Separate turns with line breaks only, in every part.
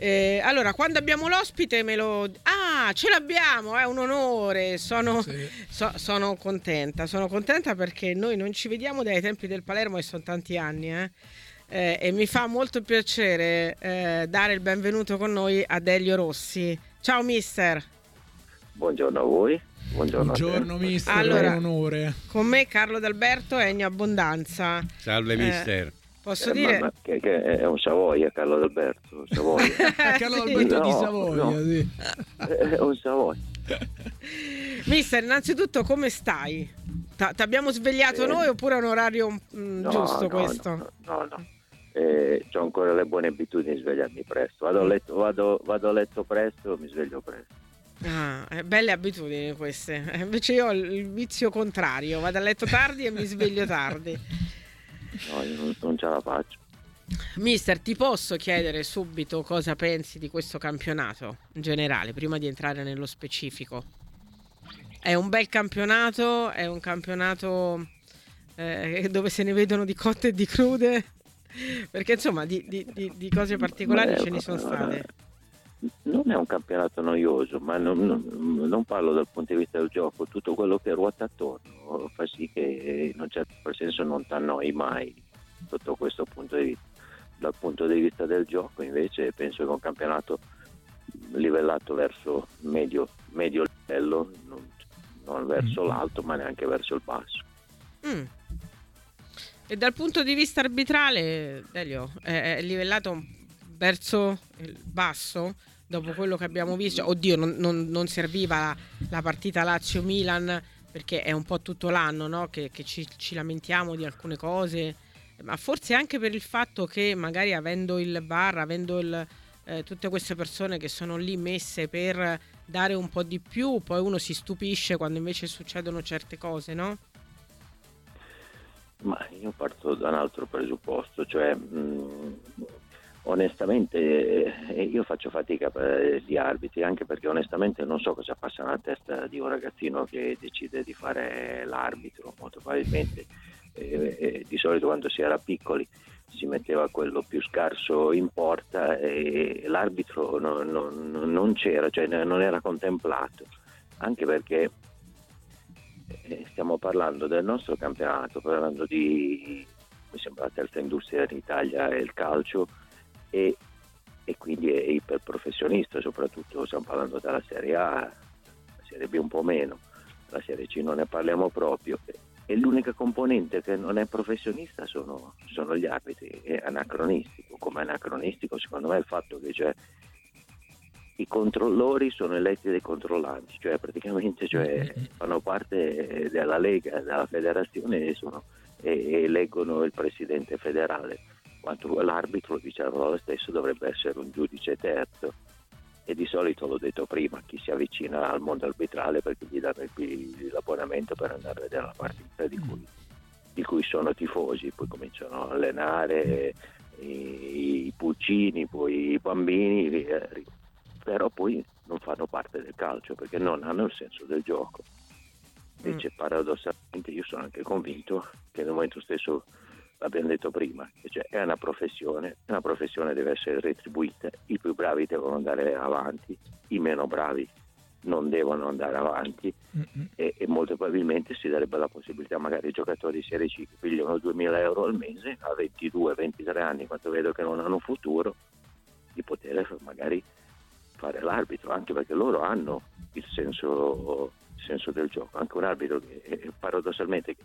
Eh, allora, quando abbiamo l'ospite me lo... Ah, ce l'abbiamo, è un onore, sono, sì. so, sono contenta, sono contenta perché noi non ci vediamo dai tempi del Palermo e sono tanti anni, eh? Eh, e mi fa molto piacere eh, dare il benvenuto con noi a Delio Rossi. Ciao mister.
Buongiorno a voi. Buongiorno,
Buongiorno mister, allora, è un onore.
Con me Carlo D'Alberto e Ennio Abbondanza.
Salve mister.
Posso eh, dire... Ma,
che, che, è un Savoia, Carlo D'Alberto. Savoia.
Carlo D'Alberto sì, di no, Savoia, no. sì.
È un Savoia.
Mister, innanzitutto come stai? Ti abbiamo svegliato eh, noi oppure è un orario mh, mm, no, giusto
no,
questo?
No, no, no. Eh, ho ancora le buone abitudini di svegliarmi presto. Vado a letto, vado, vado a letto presto, mi sveglio presto.
Ah, eh, belle abitudini queste. Invece io ho il vizio contrario, vado a letto tardi e mi sveglio tardi.
No, io non, non ce la faccio.
Mister, ti posso chiedere subito cosa pensi di questo campionato in generale, prima di entrare nello specifico? È un bel campionato, è un campionato eh, dove se ne vedono di cotte e di crude, perché insomma di, di, di, di cose particolari Beh, ce ne sono state.
Non è un campionato noioso, ma non, non, non, parlo dal punto di vista del gioco, tutto quello che ruota attorno fa sì che in un certo senso non ti annoi mai sotto questo punto di vista. Dal punto di vista del gioco invece penso che un campionato livellato verso medio, medio livello, non, non, verso mm. l'alto ma neanche verso il basso.
Mm. E dal punto di vista arbitrale, Delio, è, è livellato verso il basso? dopo quello che abbiamo visto, oddio, non, non, non serviva la, la, partita Lazio-Milan perché è un po' tutto l'anno no? che, che ci, ci, lamentiamo di alcune cose, ma forse anche per il fatto che magari avendo il bar, avendo il, eh, tutte queste persone che sono lì messe per dare un po' di più, poi uno si stupisce quando invece succedono certe cose, no?
Ma io parto da un altro presupposto, cioè mh, onestamente eh, io faccio fatica per gli arbitri anche perché onestamente non so cosa passa nella testa di un ragazzino che decide di fare l'arbitro molto probabilmente eh, eh, di solito quando si era piccoli si metteva quello più scarso in porta e l'arbitro non, non, non c'era cioè non era contemplato anche perché eh, stiamo parlando del nostro campionato parlando di mi sembra la terza industria in Italia è il calcio e, e quindi è iperprofessionista, soprattutto stiamo parlando della Serie A, la Serie B un po' meno, la Serie C non ne parliamo proprio. E l'unica componente che non è professionista sono, sono gli arbitri, è anacronistico. Come anacronistico secondo me è il fatto che cioè, i controllori sono eletti dai controllanti, cioè praticamente cioè, fanno parte della Lega, della federazione e, sono, e eleggono il presidente federale quanto l'arbitro, diciamo lo stesso, dovrebbe essere un giudice terzo e di solito l'ho detto prima, chi si avvicina al mondo arbitrale perché gli danno l'abbonamento per andare a vedere la partita di cui, di cui sono tifosi, poi cominciano a allenare i, i pulcini, poi i bambini, però poi non fanno parte del calcio perché non hanno il senso del gioco. Invece mm. paradossalmente io sono anche convinto che nel momento stesso l'abbiamo detto prima, cioè è una professione, una professione deve essere retribuita, i più bravi devono andare avanti, i meno bravi non devono andare avanti. E, e, molto probabilmente si darebbe la possibilità magari ai giocatori di Serie C che pigliano 2000 euro al mese a 22-23 anni quando vedo che non hanno futuro di poter magari fare l'arbitro anche perché loro hanno il senso, il senso del gioco. Anche un arbitro che paradossalmente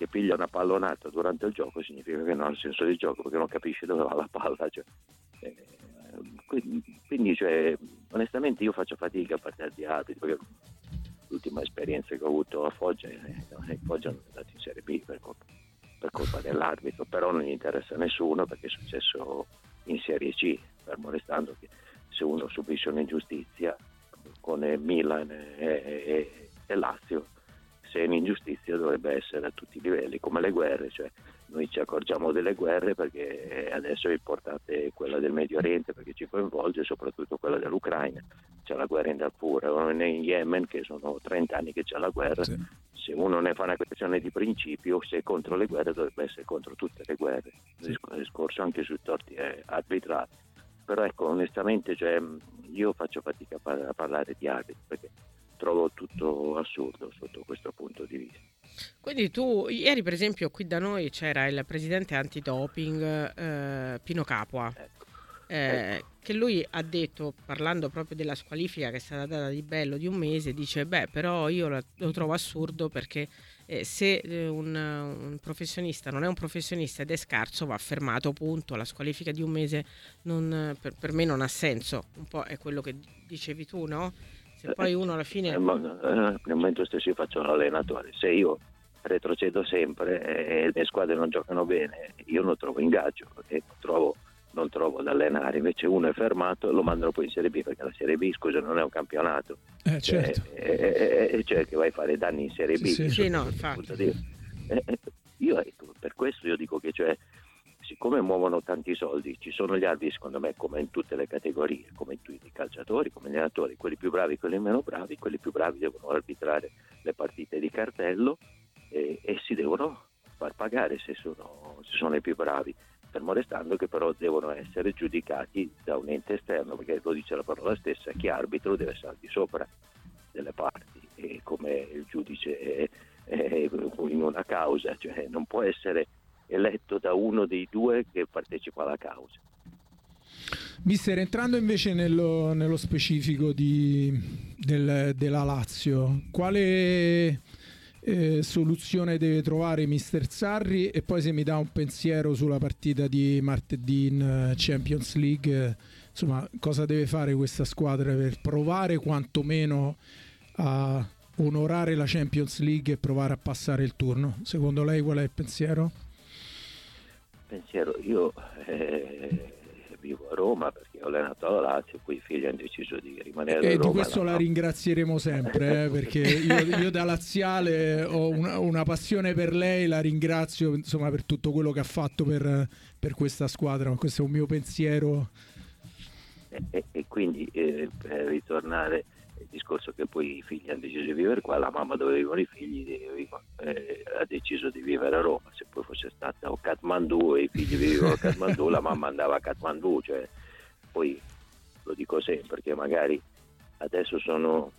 che piglia una pallonata durante il gioco significa che non ha senso di gioco perché non capisce dove va la palla. Cioè, eh, quindi, quindi cioè, onestamente io faccio fatica a parlare di arbitri perché l'ultima esperienza che ho avuto a Foggia, eh, Foggia non è andato in Serie B per colpa, per colpa dell'arbitro, però non gli interessa a nessuno perché è successo in Serie C, fermo restando che se uno subisce un'ingiustizia con Milan e, e, e Lazio se è un'ingiustizia dovrebbe essere a tutti i livelli, come le guerre, cioè noi ci accorgiamo delle guerre perché adesso è importante quella del Medio Oriente perché ci coinvolge soprattutto quella dell'Ucraina, c'è la guerra in Darfur, o in Yemen che sono 30 anni che c'è la guerra, sì. se uno ne fa una questione di principio, se è contro le guerre dovrebbe essere contro tutte le guerre, il discorso anche sui torti è arbitrale però ecco, onestamente cioè, io faccio fatica a parlare di arbitri perché trovo tutto assurdo sotto questo punto di vista.
Quindi tu, ieri per esempio qui da noi c'era il presidente antidoping eh, Pino Capua. Ecco. Eh, che lui ha detto, parlando proprio della squalifica che è stata data di bello di un mese, dice beh però io lo, lo trovo assurdo perché eh, se eh, un, un, professionista non è un professionista ed è scarso va fermato, punto, la squalifica di un mese non, per, per, me non ha senso, un po' è quello che dicevi tu, no? Se poi uno alla fine... Eh,
ma, eh, nel momento stesso io faccio l'allenatore, se io retrocedo sempre e le mie squadre non giocano bene, io non trovo ingaggio e trovo non trovo da allenare, invece uno è fermato lo mandano poi in Serie B perché la Serie B scusa non è un campionato,
eh, certo.
eh, eh, eh, cioè che vai a fare danni in Serie B.
Sì, sì. No, eh,
eh, io, ecco, per questo io dico che cioè, siccome muovono tanti soldi, ci sono gli arbitri secondo me come in tutte le categorie, come in tutti i calciatori, come gli allenatori, quelli più bravi e quelli meno bravi, quelli più bravi devono arbitrare le partite di cartello e, e si devono far pagare se sono, se sono i più bravi fermo restando che però devono essere giudicati da un ente esterno, perché lo dice la parola stessa, chi arbitro deve al di sopra delle parti e come il giudice è, è in una causa, cioè non può essere eletto da uno dei due che partecipa alla causa.
Mister, entrando invece nello, nello specifico di, del, della Lazio, quale eh, soluzione deve trovare mister Sarri e poi se mi dà un pensiero sulla partita di martedì in eh, Champions League insomma cosa deve fare questa squadra per provare quantomeno a onorare la Champions League e provare a passare il turno secondo lei qual è il pensiero?
Pensiero io eh, vivo a Roma perché ho allenato la Lazio poi i figli hanno deciso di rimanere
e
a Roma.
E di questo la, ringrazieremo sempre eh, perché io, io, da laziale ho una, una, passione per lei, la ringrazio insomma, per tutto quello che ha fatto per, per questa squadra, questo è un mio pensiero.
E, e, quindi eh, per ritornare discorso che poi i figli hanno deciso di vivere qua, la mamma dove vivono i figli eh, ha deciso di vivere a Roma, se poi fosse stata a Kathmandu e i figli vivevano a Kathmandu, la mamma andava a Kathmandu, cioè, poi lo dico sempre perché magari adesso sono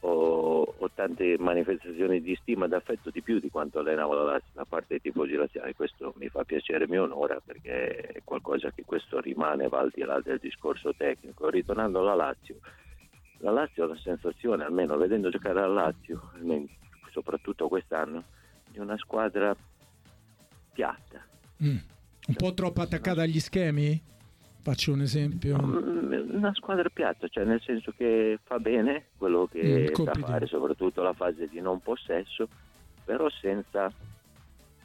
ho, ho, tante manifestazioni di stima e d'affetto di più di quanto allenavo da, da parte dei tifosi laziali. Questo mi fa piacere mi onora perché è qualcosa che questo rimane va al di là del discorso tecnico. Ritornando alla Lazio, la Lazio ha la sensazione, almeno vedendo giocare la Lazio, soprattutto quest'anno, di una squadra piatta.
Mm. Un po' troppo attaccata agli schemi? Faccio un esempio.
Mm, una squadra piatta, cioè nel senso che fa bene quello che mm, sa fare, soprattutto la fase di non possesso, però senza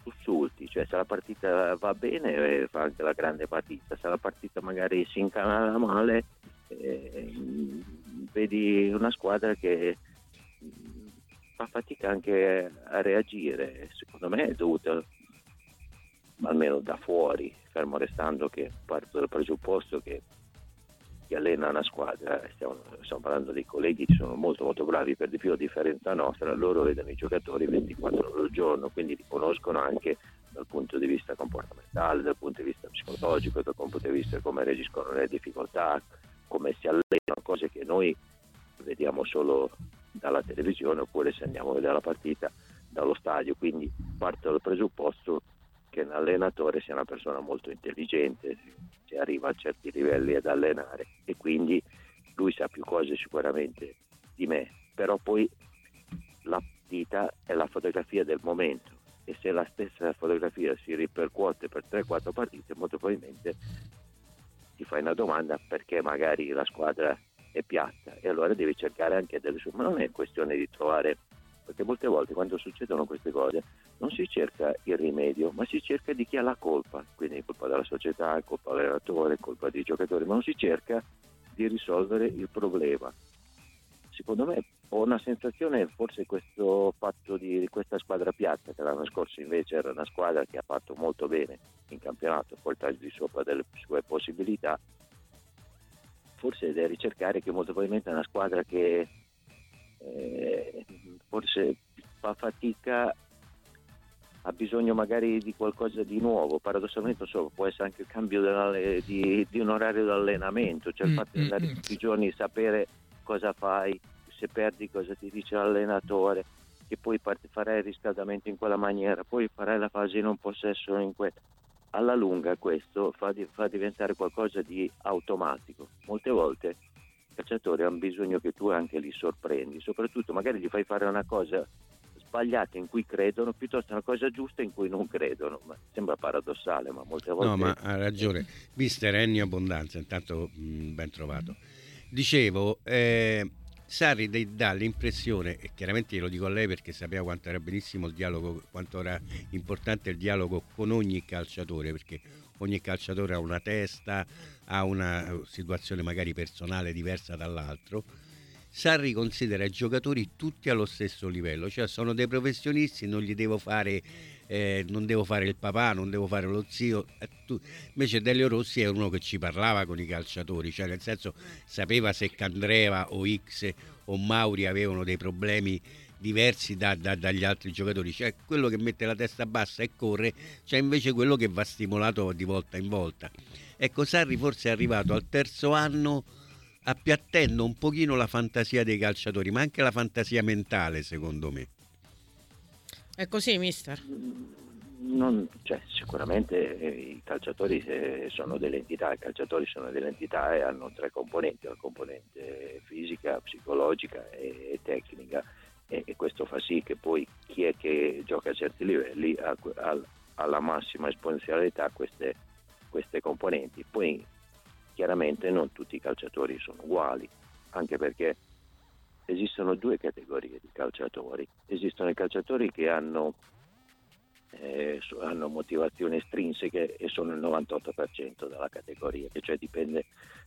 sussulti, cioè se la partita va bene eh, fa anche la grande partita, se la partita magari si incanala male eh, vedi una squadra che mm, fa fatica anche a reagire, secondo me è dovuta almeno da fuori, fermo restando che parto dal presupposto che chi allena una squadra, stiamo, stiamo, parlando dei colleghi che sono molto molto bravi per di più a differenza nostra, loro vedono i giocatori 24 ore al giorno, quindi li conoscono anche dal punto di vista comportamentale, dal punto di vista psicologico, dal punto di vista come reagiscono le difficoltà, come si allenano, cose che noi vediamo solo dalla televisione oppure se andiamo a vedere la partita dallo stadio. Quindi parto dal presupposto che un allenatore sia una persona molto intelligente, se arriva a certi livelli ad allenare e quindi lui sa più cose sicuramente di me, però poi la partita è la fotografia del momento e se la stessa fotografia si ripercuote per 3-4 partite molto probabilmente ti fai una domanda perché magari la squadra è piatta e allora devi cercare anche delle sue, ma non è questione di trovare, perché molte volte quando succedono queste cose non si cerca il rimedio, ma si cerca di chi ha la colpa, quindi è colpa della società, è colpa dell'allenatore, è colpa dei giocatori, ma non si cerca di risolvere il problema. Secondo me ho una sensazione, forse questo fatto di questa squadra piatta, che l'anno scorso invece era una squadra che ha fatto molto bene in campionato, portato di sopra delle sue possibilità, forse deve ricercare che molto probabilmente è una squadra che eh, forse fa fatica ha bisogno magari di qualcosa di nuovo, paradossalmente so, può essere anche il cambio di, di, un orario di allenamento, cioè il mm, fatto di andare mm, tutti i giorni sapere cosa fai, se perdi cosa ti dice l'allenatore, che poi farai il riscaldamento in quella maniera, poi farai la fase in un possesso in quella. Alla lunga questo fa, di, fa diventare qualcosa di automatico. Molte volte i calciatori hanno bisogno che tu anche li sorprendi, soprattutto magari gli fai fare una cosa sbagliate in cui credono piuttosto una cosa giusta in cui non credono. Ma sembra paradossale, ma molte volte...
No, ma ha ragione. Mister Ennio Abbondanza, intanto mh, ben trovato. Dicevo, eh, Sarri dà l'impressione, e chiaramente glielo dico a lei perché sapeva quanto era benissimo il dialogo, quanto era importante il dialogo con ogni calciatore, perché ogni calciatore ha una testa, ha una situazione magari personale diversa dall'altro. Sarri considera i giocatori tutti allo stesso livello, cioè sono dei professionisti, non gli devo fare, eh, non devo fare il papà, non devo fare lo zio. Invece Delio Rossi è uno che ci parlava con i calciatori, cioè nel senso sapeva se Candreva o X o Mauri avevano dei problemi diversi da, da, dagli altri giocatori, cioè quello che mette la testa bassa e corre, c'è invece quello che va stimolato di volta in volta. Ecco, Sarri forse è arrivato al terzo anno appiattendo un pochino la fantasia dei calciatori, ma anche la fantasia mentale, secondo me.
È così, mister?
Non, cioè, sicuramente eh, i calciatori eh, sono delle entità, i calciatori sono delle entità e hanno tre componenti, la componente fisica, psicologica e, tecnica e, e, questo fa sì che poi chi è che gioca a certi livelli ha, ha, ha la massima esponenzialità queste, queste componenti. Poi Chiaramente non tutti i calciatori sono uguali, anche perché esistono due categorie di calciatori. Esistono i calciatori che hanno, eh, hanno motivazioni estrinseche e sono il 98% della categoria, che cioè dipende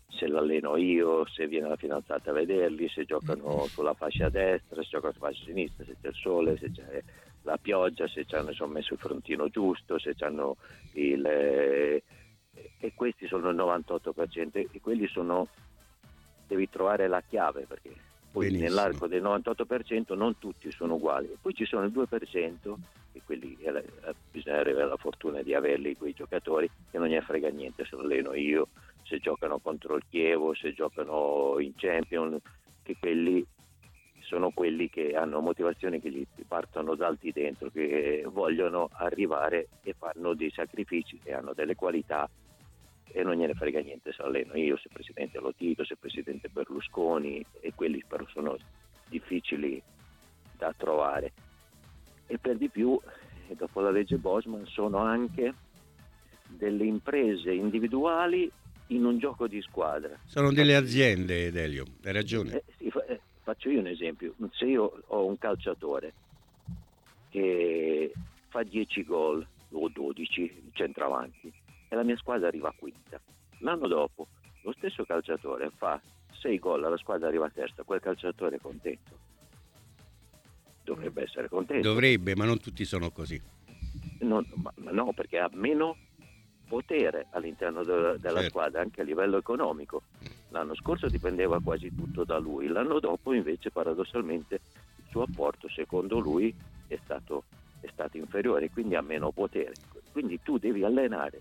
se l'alleno io, se viene la fidanzata a vederli, se giocano sulla fascia destra, se giocano sulla fascia sinistra, se c'è il sole, se c'è la pioggia, se ci hanno messo il frontino giusto, se hanno il... Eh, e questi sono il 98% e quelli sono devi trovare la chiave perché poi Benissimo. nell'arco del 98% non tutti sono uguali e poi ci sono il 2% e quelli eh, bisogna avere la fortuna di averli quei giocatori che non gli frega niente se alleno io se giocano contro il Chievo se giocano in Champion che quelli sono quelli che hanno motivazioni che gli partono dal di dentro, che vogliono arrivare e fanno dei sacrifici e hanno delle qualità e non gliene frega niente se alleno io, se il presidente Lotito, se il presidente Berlusconi e quelli però sono difficili da trovare. E per di più, dopo la legge Bosman, sono anche delle imprese individuali in un gioco di squadra.
Sono delle aziende, Delio, hai ragione.
Eh, sì, eh, faccio io un esempio. Se io ho un calciatore che fa 10 gol o 12 centravanti, e la mia squadra arriva quinta. L'anno dopo lo stesso calciatore fa 6 gol, la squadra arriva terza, quel calciatore è contento. Dovrebbe essere contento.
Dovrebbe, ma non tutti sono così.
Non, ma no, perché ha meno potere all'interno de- della certo. squadra, anche a livello economico. L'anno scorso dipendeva quasi tutto da lui, l'anno dopo invece paradossalmente il suo apporto secondo lui è stato, è stato inferiore, quindi ha meno potere. Quindi tu devi allenare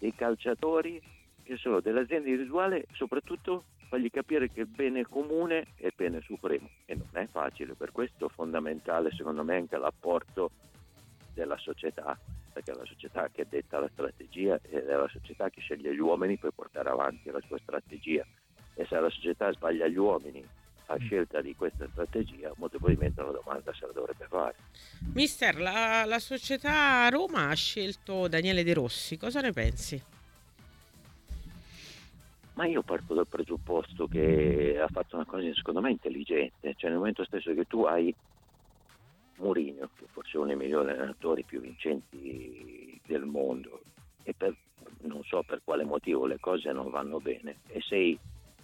dei calciatori che sono dell'azienda individuale, soprattutto fargli capire che il bene comune è il bene supremo. E non è facile, per questo è fondamentale secondo me anche l'apporto della società, perché è la società che detta la strategia ed è la società che sceglie gli uomini per portare avanti la sua strategia. E se la società sbaglia gli uomini a scelta di questa strategia, molto probabilmente una domanda se la dovrebbe fare.
Mister, la, la società Roma ha scelto Daniele De Rossi, cosa ne pensi?
Ma io parto dal presupposto che ha fatto una cosa secondo me intelligente, cioè nel momento stesso che tu hai Mourinho, che forse è uno dei migliori allenatori più vincenti del mondo, e per, non so per quale motivo le cose non vanno bene, e sei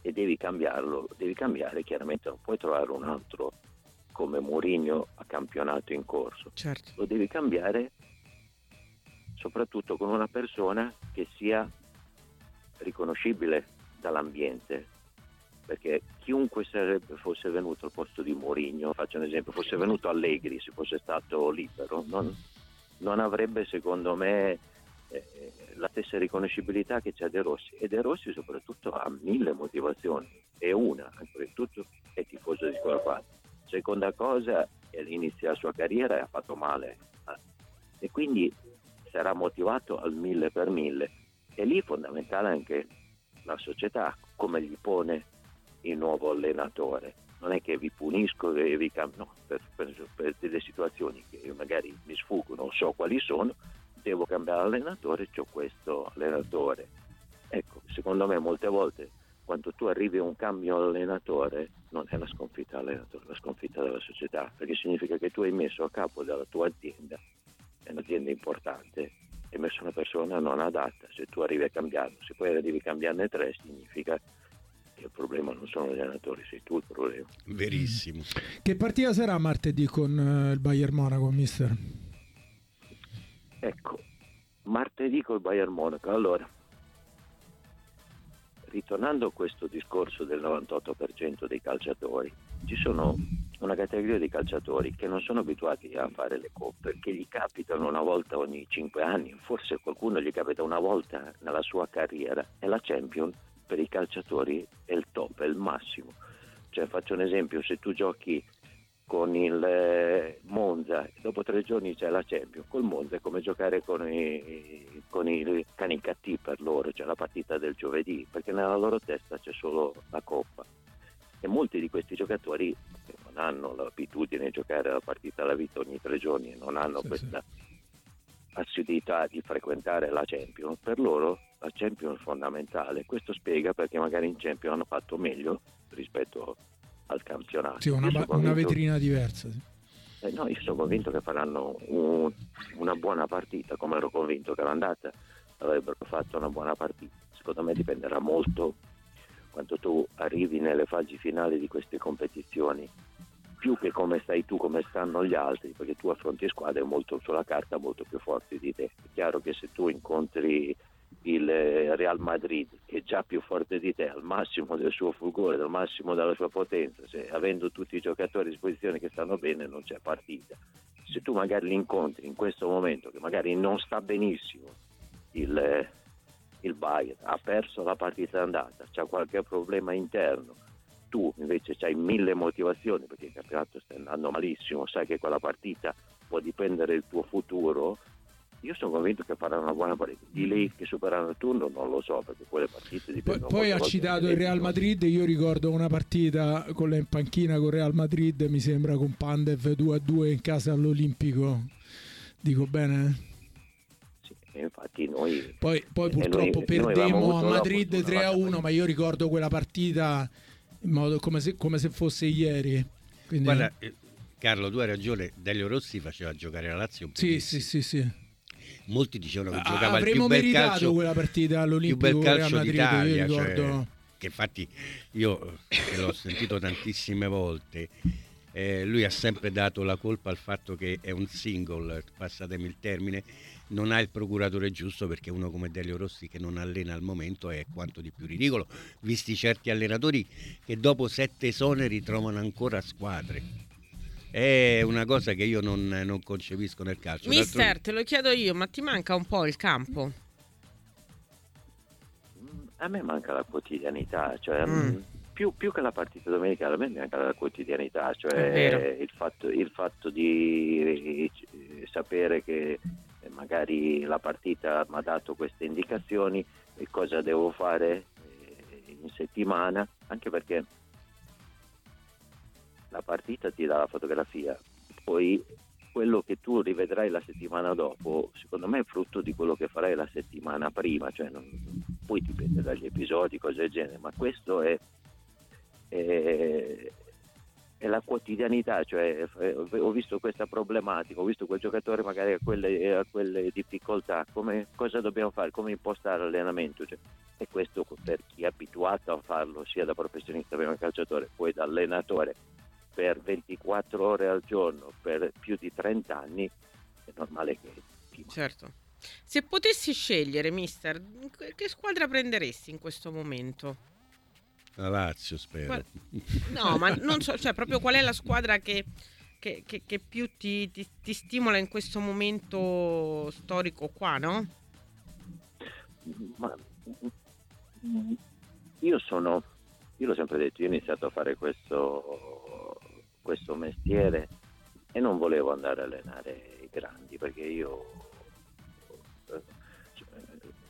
e devi cambiarlo, devi cambiare, chiaramente non puoi trovare un altro come Mourinho a campionato in corso,
certo.
lo devi cambiare soprattutto con una persona che sia riconoscibile dall'ambiente, perché chiunque sarebbe, fosse venuto al posto di Mourinho, faccio un esempio, fosse venuto Allegri se fosse stato libero, non, non avrebbe secondo me eh, la stessa riconoscibilità che c'ha De Rossi. E De Rossi soprattutto ha mille motivazioni e una, anche tutto, è tifoso di squadra 4. Seconda cosa, all'inizio della sua carriera ha fatto male e quindi sarà motivato al mille per mille. E lì è fondamentale anche la società come gli pone il nuovo allenatore. Non è che vi punisco e vi cambio, no, per, per, per, delle situazioni che magari mi sfuggono, so quali sono, devo cambiare allenatore, ho questo allenatore. Ecco, secondo me molte volte quando tu arrivi a un cambio allenatore non è la sconfitta dell'allenatore, è la sconfitta della società, perché significa che tu hai messo a capo della tua azienda, è un'azienda importante, hai messo una persona non adatta, se tu arrivi a cambiarlo, se poi arrivi a cambiarne tre significa che il problema non sono gli allenatori, sei tu il problema.
Verissimo.
Che partita sarà martedì con uh, il Bayern Monaco, mister?
Ecco, martedì col Bayern Monaco. Allora, ritornando a questo discorso del 98% dei calciatori, ci sono una categoria di calciatori che non sono abituati a fare le coppe, che gli capitano una volta ogni 5 anni, forse qualcuno gli capita una volta nella sua carriera, e la Champions per i calciatori è il top, è il massimo. Cioè, faccio un esempio, se tu giochi con il eh, Monza, dopo tre giorni c'è la Champions, col Monza è come giocare con i, con i cani cattivi per loro, c'è la partita del giovedì, perché nella loro testa c'è solo la Coppa. E molti di questi giocatori che non hanno l'abitudine di giocare la partita alla vita ogni tre giorni, non hanno sì, questa sì. assiduità di frequentare la Champions, per loro la Champions è fondamentale. Questo spiega perché magari in Champions hanno fatto meglio rispetto al campionato.
Sì, una, convinto... una vetrina diversa. Sì.
Eh, no, io sono convinto che faranno un, una buona partita, come ero convinto che l'andata avrebbero fatto una buona partita. Secondo me dipenderà molto quando tu arrivi nelle fasi finali di queste competizioni, più che come stai tu, come stanno gli altri, perché tu affronti squadre molto sulla carta molto più forti di te. È chiaro che se tu incontri il eh, Real Madrid che è già più forte di te al massimo del suo fulgore, al massimo della sua potenza, se, avendo tutti i giocatori a disposizione che stanno bene non c'è partita. Se tu magari li incontri in questo momento che magari non sta benissimo il, eh, il Bayern, ha perso la partita andata, c'è qualche problema interno, tu invece hai mille motivazioni perché il campionato sta andando malissimo, sai che quella partita può dipendere il tuo futuro, io sono convinto che faranno una buona partita. Di lì che superano il turno non lo so perché quelle partite dipendono.
Poi, poi ha citato il Real Madrid. Io ricordo una partita con la in panchina con Real Madrid. Mi sembra con Pandev 2 a 2 in casa all'Olimpico. Dico bene?
Sì, infatti noi.
Poi, poi purtroppo noi, perdemmo a Madrid 3 a 1. Ma io ricordo quella partita in modo come se, come se fosse ieri. Quindi...
Guarda, eh, Carlo, tu hai ragione. Delio Rossi faceva giocare la Lazio.
Sì, sì, sì, sì
molti dicevano che giocava il più bel calcio
quella partita all'Olimpico
più bel calcio Madrid, d'Italia cioè, che infatti io che l'ho sentito tantissime volte eh, lui ha sempre dato la colpa al fatto che è un single passatemi il termine non ha il procuratore giusto perché uno come Delio Rossi che non allena al momento è quanto di più ridicolo visti certi allenatori che dopo sette esoneri trovano ancora squadre è una cosa che io non, non concepisco nel calcio.
Mister, te lo chiedo io, ma ti manca un po' il campo?
Mm, a me manca la quotidianità, cioè mm. mm. più, più, che la partita domenicale, a me manca la quotidianità, cioè il fatto, il fatto, di sapere che magari la partita mi ha dato queste indicazioni e cosa devo fare eh, in settimana, anche perché la partita ti dà la fotografia, poi quello che tu rivedrai la settimana dopo, secondo me è frutto di quello che farai la settimana prima, cioè non, poi dipende dagli episodi, cose del genere, ma questo è, è, è la quotidianità, cioè ho visto questa problematica, ho visto quel giocatore magari a quelle, a quelle difficoltà, come, cosa dobbiamo fare, come impostare l'allenamento, cioè, e questo per chi è abituato a farlo sia da professionista prima calciatore, poi da allenatore per 24 ore al giorno per più di 30 anni, è normale che...
Certo. Se potessi scegliere, mister, che squadra prenderesti in questo momento?
La Lazio, spero.
Qual... No, ma non so, cioè proprio qual è la squadra che che, che, che più ti, ti, ti, stimola in questo momento storico qua, no?
Ma, io sono, io l'ho sempre detto, io ho iniziato a fare questo, questo mestiere e non volevo andare a allenare i grandi perché io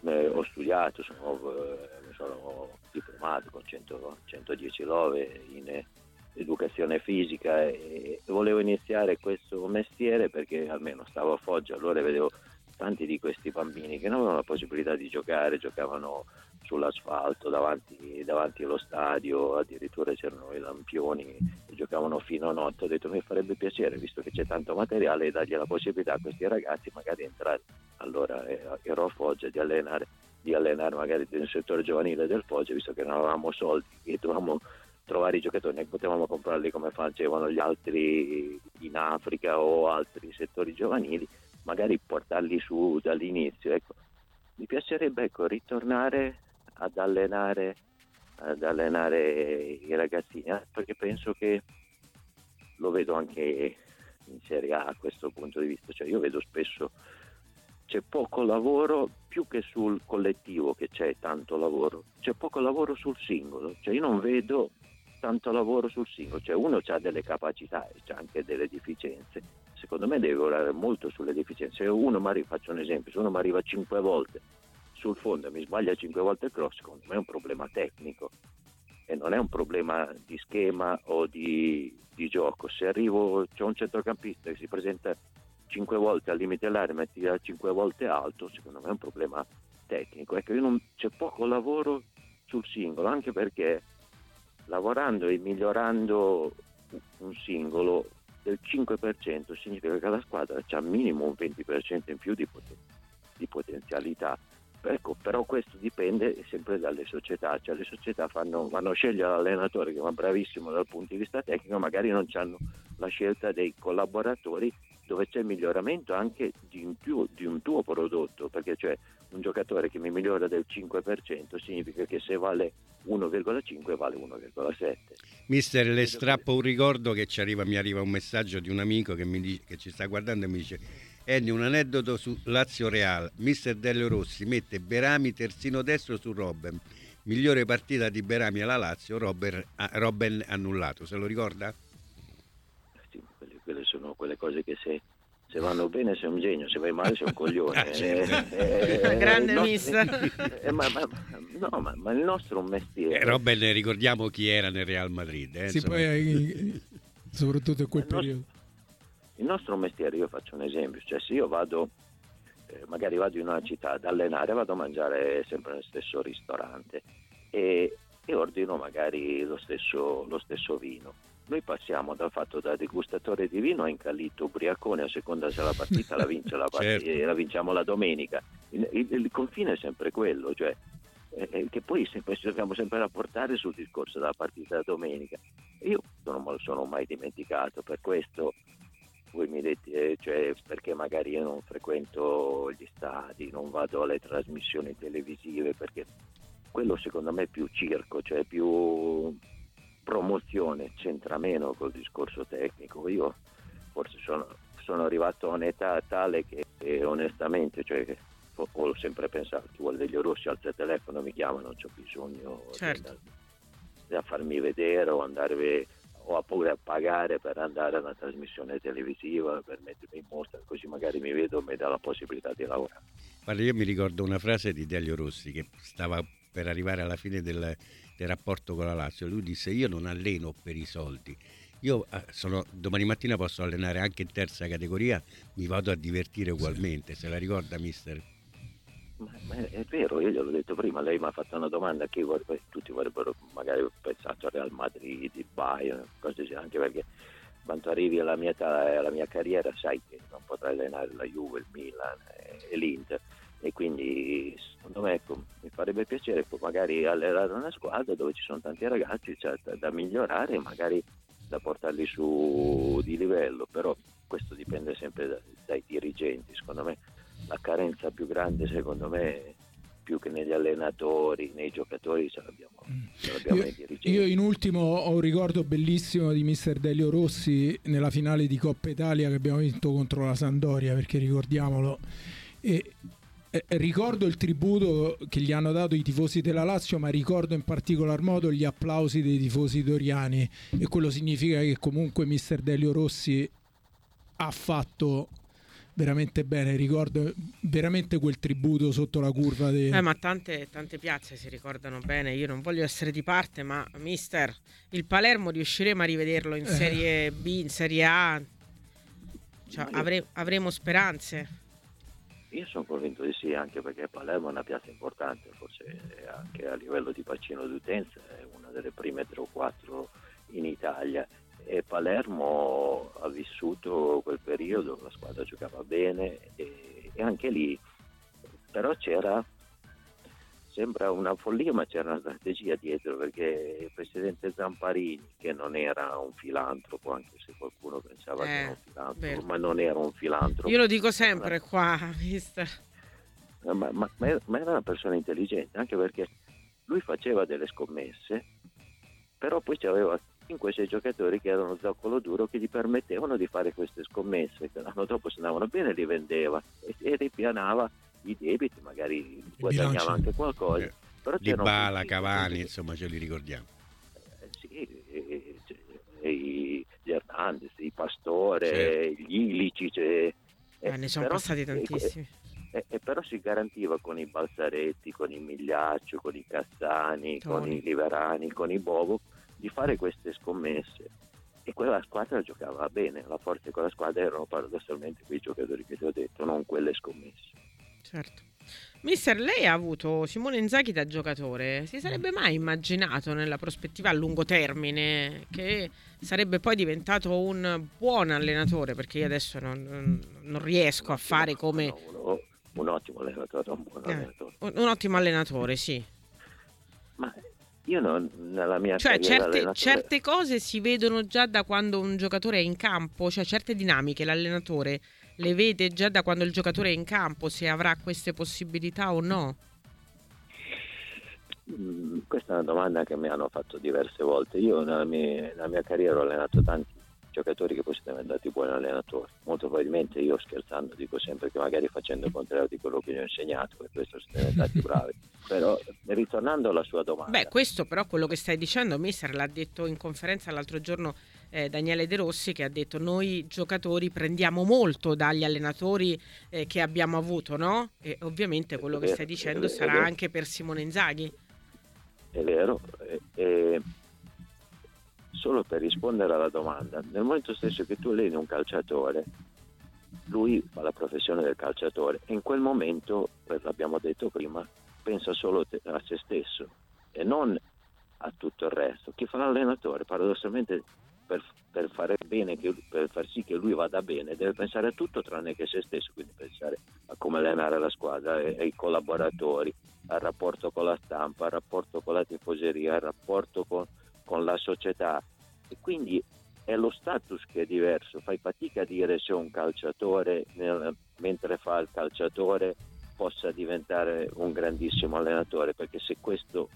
eh, ho studiato, sono, eh, sono diplomato con 100, 110 love in educazione fisica e volevo iniziare questo mestiere perché almeno stavo a Foggia, allora vedevo tanti di questi bambini che non avevano la possibilità di giocare, giocavano sull'asfalto davanti, davanti allo stadio, addirittura c'erano i lampioni giocavano fino a notte. Ho detto mi farebbe piacere, visto che c'è tanto materiale, dargli la possibilità a questi ragazzi magari di entrare. Allora eh, ero a Foggia di allenare, di allenare magari nel settore giovanile del Foggia, visto che non avevamo soldi e dovevamo trovare i giocatori, non potevamo comprarli come facevano gli altri in Africa o altri settori giovanili, magari portarli su dall'inizio. Ecco. Mi piacerebbe ecco, ritornare ad allenare, ad allenare i ragazzini, perché penso che lo vedo anche in Serie A a questo punto di vista, cioè io vedo spesso c'è poco lavoro più che sul collettivo che c'è tanto lavoro, c'è poco lavoro sul singolo, cioè io non vedo tanto lavoro sul singolo, cioè uno ha delle capacità e ha anche delle deficienze, secondo me deve lavorare molto sulle deficienze, se uno mi faccio un esempio, se uno mi arriva cinque volte sul fondo e mi sbaglia cinque volte il cross, secondo me è un problema tecnico e non è un problema di schema o di, di gioco. Se arrivo, c'è un centrocampista che si presenta cinque volte al limite dell'area metti cinque volte alto, secondo me è un problema tecnico. Ecco, non, c'è poco lavoro sul singolo, anche perché lavorando e migliorando un singolo del 5% significa che la squadra ha minimo un 20% in più di, poten- di potenzialità Ecco, però questo dipende sempre dalle società, cioè le società fanno, vanno a scegliere l'allenatore che va bravissimo dal punto di vista tecnico, magari non hanno la scelta dei collaboratori dove c'è miglioramento anche di un, tuo, di un tuo prodotto, perché cioè un giocatore che mi migliora del 5% significa che se vale 1,5 vale 1,7.
Mister, le strappo un ricordo che ci arriva, mi arriva un messaggio di un amico che, mi, che ci sta guardando e mi dice Ennio, un aneddoto su Lazio Real. Mister Delio Rossi mette Berami terzino destro su Robben. Migliore partita di Berami alla Lazio, Robben, Robben annullato. Se lo ricorda?
Sì, quelle, quelle sono quelle cose che se, se, vanno bene sei un genio, se vai male sei un coglione.
ah, certo. eh, eh, Grande no, mister.
Eh, ma, ma, no, ma, ma, il nostro è un mestiere.
Eh, Robben, ricordiamo chi era nel Real Madrid. Eh,
sì, poi, soprattutto in quel periodo. Nostro
il nostro mestiere, io faccio un esempio, cioè se io vado, eh, magari vado in una città ad allenare, vado a mangiare sempre nello stesso ristorante e, e ordino magari lo stesso, lo stesso, vino. Noi passiamo dal fatto da degustatore di vino a incallito ubriacone a seconda se la partita la, vince, la, partita, certo. la vinciamo la domenica. Il, il, il, confine è sempre quello, cioè eh, eh che poi sempre, ci dobbiamo sempre rapportare sul discorso della partita domenica. Io non me lo sono mai dimenticato, per questo voi mi dite eh, cioè, perché magari io non frequento gli stadi, non vado alle trasmissioni televisive, perché quello secondo me è più circo, cioè più promozione, c'entra meno col discorso tecnico. Io forse sono, sono arrivato a un'età tale che, che onestamente, cioè, ho sempre pensato, tu vuoi degli rossi alza il telefono, mi chiama, non ho bisogno
certo.
di, far, farmi vedere o andare o pure a pagare per andare a una trasmissione televisiva, per mettermi in mostra, così magari mi vedo e mi dà la possibilità di lavorare.
Guarda, io mi ricordo una frase di Delio Rossi che stava per arrivare alla fine del, del rapporto con la Lazio. Lui disse: Io non alleno per i soldi. Io eh, sono, domani mattina posso allenare anche in terza categoria, mi vado a divertire ugualmente. Se la ricorda, mister?
Ma, ma è vero, io gliel'ho detto prima, lei mi ha fatto una domanda che vorrebbe, tutti vorrebbero magari pensato a Real Madrid, Bayern, cose così, anche perché quando arrivi alla mia, alla mia carriera sai che non potrai allenare la Juve, il Milan e l'Inter. E quindi secondo me ecco, mi farebbe piacere magari allenare una squadra dove ci sono tanti ragazzi cioè, da migliorare e magari da portarli su di livello, però questo dipende sempre da, dai dirigenti, secondo me la carenza più grande secondo me più che negli allenatori, nei giocatori ce l'abbiamo, ce l'abbiamo
io, io, in ultimo ho un ricordo bellissimo di mister Delio Rossi nella finale di Coppa Italia che abbiamo vinto contro la Sandoria, perché ricordiamolo. E, eh, ricordo il tributo che gli hanno dato i tifosi della Lazio, ma ricordo in particolar modo gli applausi dei tifosi doriani. E quello significa che comunque mister Delio Rossi ha fatto veramente bene. Ricordo veramente quel tributo sotto la curva. Dei...
Eh, ma tante, tante piazze si ricordano bene. Io non voglio essere di parte, ma mister, il Palermo riusciremo a rivederlo in eh. Serie B, in Serie A. Cioè, avre- avremo speranze.
Io sono convinto di sì, anche perché Palermo è una piazza importante, forse anche a livello di bacino d'utenza è una delle prime tre o quattro in Italia e Palermo ha vissuto quel periodo, la squadra giocava bene e, e anche lì. Però c'era sembra una follia ma c'era una strategia dietro perché il presidente Zamparini che non era un filantropo anche se qualcuno pensava eh, che era un filantropo vero. ma non era un filantropo.
Io lo dico sempre qua mister.
Ma, ma, ma era una persona intelligente anche perché lui faceva delle scommesse però poi aveva 5-6 giocatori che erano zoccolo duro che gli permettevano di fare queste scommesse, che l'anno dopo se andavano bene li vendeva e, e ripianava i debiti, magari guadagnava anche qualcosa. Eh,
però di Bala, Cavani, insomma ce li ricordiamo.
Eh, sì, e, e, gli Hernandez, i Pastore, certo. gli Ilici. Cioè,
eh, ne sono passati tantissimi.
E, e, però si garantiva con i Balzaretti, con i Migliaccio, con i Cassani, Tony. con i Liverani, con i Bobo di fare queste scommesse e quella squadra giocava bene, la forza di quella squadra erano paradossalmente quei giocatori che ti ho detto, non quelle scommesse.
Certo. Mister, lei ha avuto Simone Inzaghi da giocatore, si sarebbe mai immaginato nella prospettiva a lungo termine che sarebbe poi diventato un buon allenatore? Perché io adesso non, non riesco a fare come...
Un ottimo allenatore, un buon
eh, allenatore. Un, un ottimo allenatore, sì.
Ma io non, nella mia
cioè, certe, certe, cose si vedono già da quando un giocatore è in campo, cioè certe dinamiche l'allenatore le vede già da quando il giocatore è in campo, se avrà queste possibilità o no.
Mm, questa è una domanda che mi hanno fatto diverse volte. Io nella mia, nella mia carriera ho allenato tanti giocatori che poi sono diventati buoni allenatori. Molto probabilmente io scherzando dico sempre che magari facendo il contrario di quello che gli ho insegnato, per questo sono diventati bravi. Però ritornando alla sua domanda.
Beh, questo però quello che stai dicendo, Mister l'ha detto in conferenza l'altro giorno eh, Daniele De Rossi che ha detto noi giocatori prendiamo molto dagli allenatori eh, che abbiamo avuto, no? E ovviamente quello che stai dicendo sarà anche per Simone Inzaghi.
È vero. E, solo per rispondere alla domanda, nel momento stesso che tu alleni un calciatore, lui fa la professione del calciatore. E in quel momento, l'abbiamo detto prima, pensa solo a se stesso e non a tutto il resto. Chi fa l'allenatore paradossalmente per, per, fare bene, per far sì che lui vada bene, deve pensare a tutto tranne che a se stesso, quindi pensare a come allenare la squadra, ai, ai collaboratori, al rapporto con la stampa, al rapporto con la tifoseria, al rapporto con, con la società, e quindi è lo status che è diverso, fai fatica a dire se un calciatore nel, mentre fa il calciatore possa diventare un grandissimo allenatore, perché se questo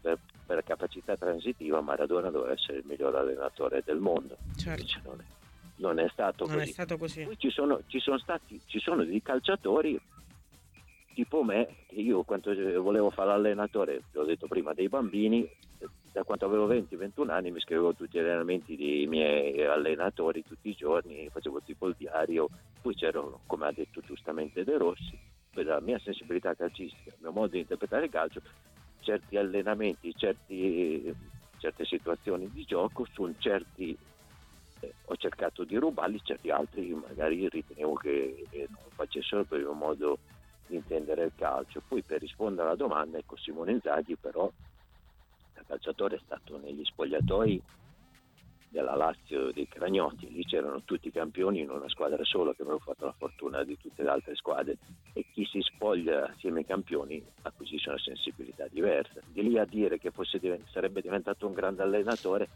per, per capacità transitiva Maradona doveva essere il miglior allenatore del mondo.
Certo.
Non è, non è, stato
non
così.
È stato così.
Ci sono, ci sono, stati, ci sono dei calciatori tipo me, che io quando volevo fare l'allenatore, l'ho detto prima, dei bambini, da quando avevo 20-21 anni mi scrivevo tutti gli allenamenti dei miei allenatori tutti i giorni, facevo tipo il diario, poi c'erano, come ha detto giustamente De Rossi, per la mia sensibilità calcistica, il mio modo di interpretare il calcio, certi allenamenti, certi, certe situazioni di gioco, su certi eh, ho cercato di rubarli, certi altri magari ritenevo che, che non facessero per il mio modo di intendere il calcio. Poi per rispondere alla domanda, ecco Simone Inzaghi però calciatore è stato negli spogliatoi della Lazio dei Cragnotti, lì c'erano tutti i campioni in una squadra sola che avevano fatto la fortuna di tutte le altre squadre e chi si spoglia assieme ai campioni acquisisce una sensibilità diversa. Di lì a dire che divent- sarebbe diventato un grande allenatore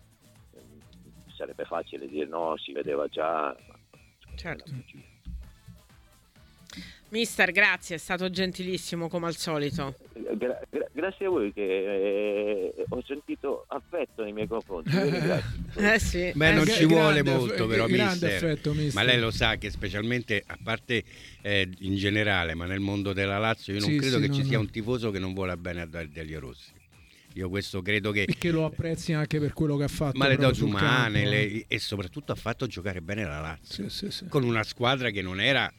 ehm, sarebbe facile dire no, si vedeva già.
Certo. Mister, grazie, è stato gentilissimo come al solito.
Gra- gra- grazie a voi che eh, ho sentito affetto nei miei confronti.
eh sì.
Beh, non
eh,
ci vuole
grande,
molto, però, mister.
affetto, mister.
Ma lei lo sa che specialmente, a parte eh, in generale, ma nel mondo della Lazio, io non
Sì,
credo
sì,
che
no,
ci sia
no.
un tifoso che non vuole bene a Delio Rossi. Io questo credo che...
E che lo apprezzi anche per quello che ha fatto.
Ma le doti umane
eh.
le- e soprattutto ha fatto giocare bene la Lazio.
Sì, sì, sì.
Con una squadra che non era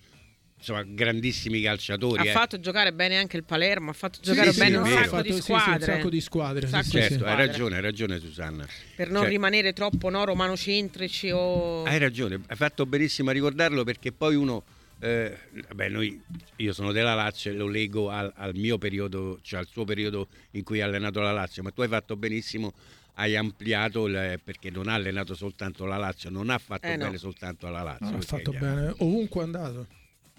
insomma, grandissimi calciatori.
Ha
eh.
fatto giocare bene anche il Palermo, ha fatto giocare
sì,
bene
è
un sacco
fatto-
di
sì, sì,
squadre.
un sacco di squadre.
Un
sì,
sacco
sì,
di
sì.
Certo, hai ragione, hai ragione Susanna.
Per non
Cioè,
rimanere troppo no, romanocentrici o...
Hai ragione, hai fatto benissimo a ricordarlo perché poi uno, eh, vabbè, noi, io sono della Lazio e lo leggo al, al mio periodo, cioè al suo periodo in cui ha allenato la Lazio, ma tu hai fatto benissimo, hai ampliato il- perché non ha allenato soltanto la Lazio, non ha fatto
Eh, no.
bene soltanto alla Lazio.
No, ha fatto bene, ovunque è andato.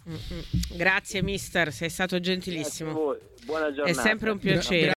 Mm, mm. Grazie mister, sei stato
Grazie a
gentilissimo.
voi. Buona
È sempre un piacere.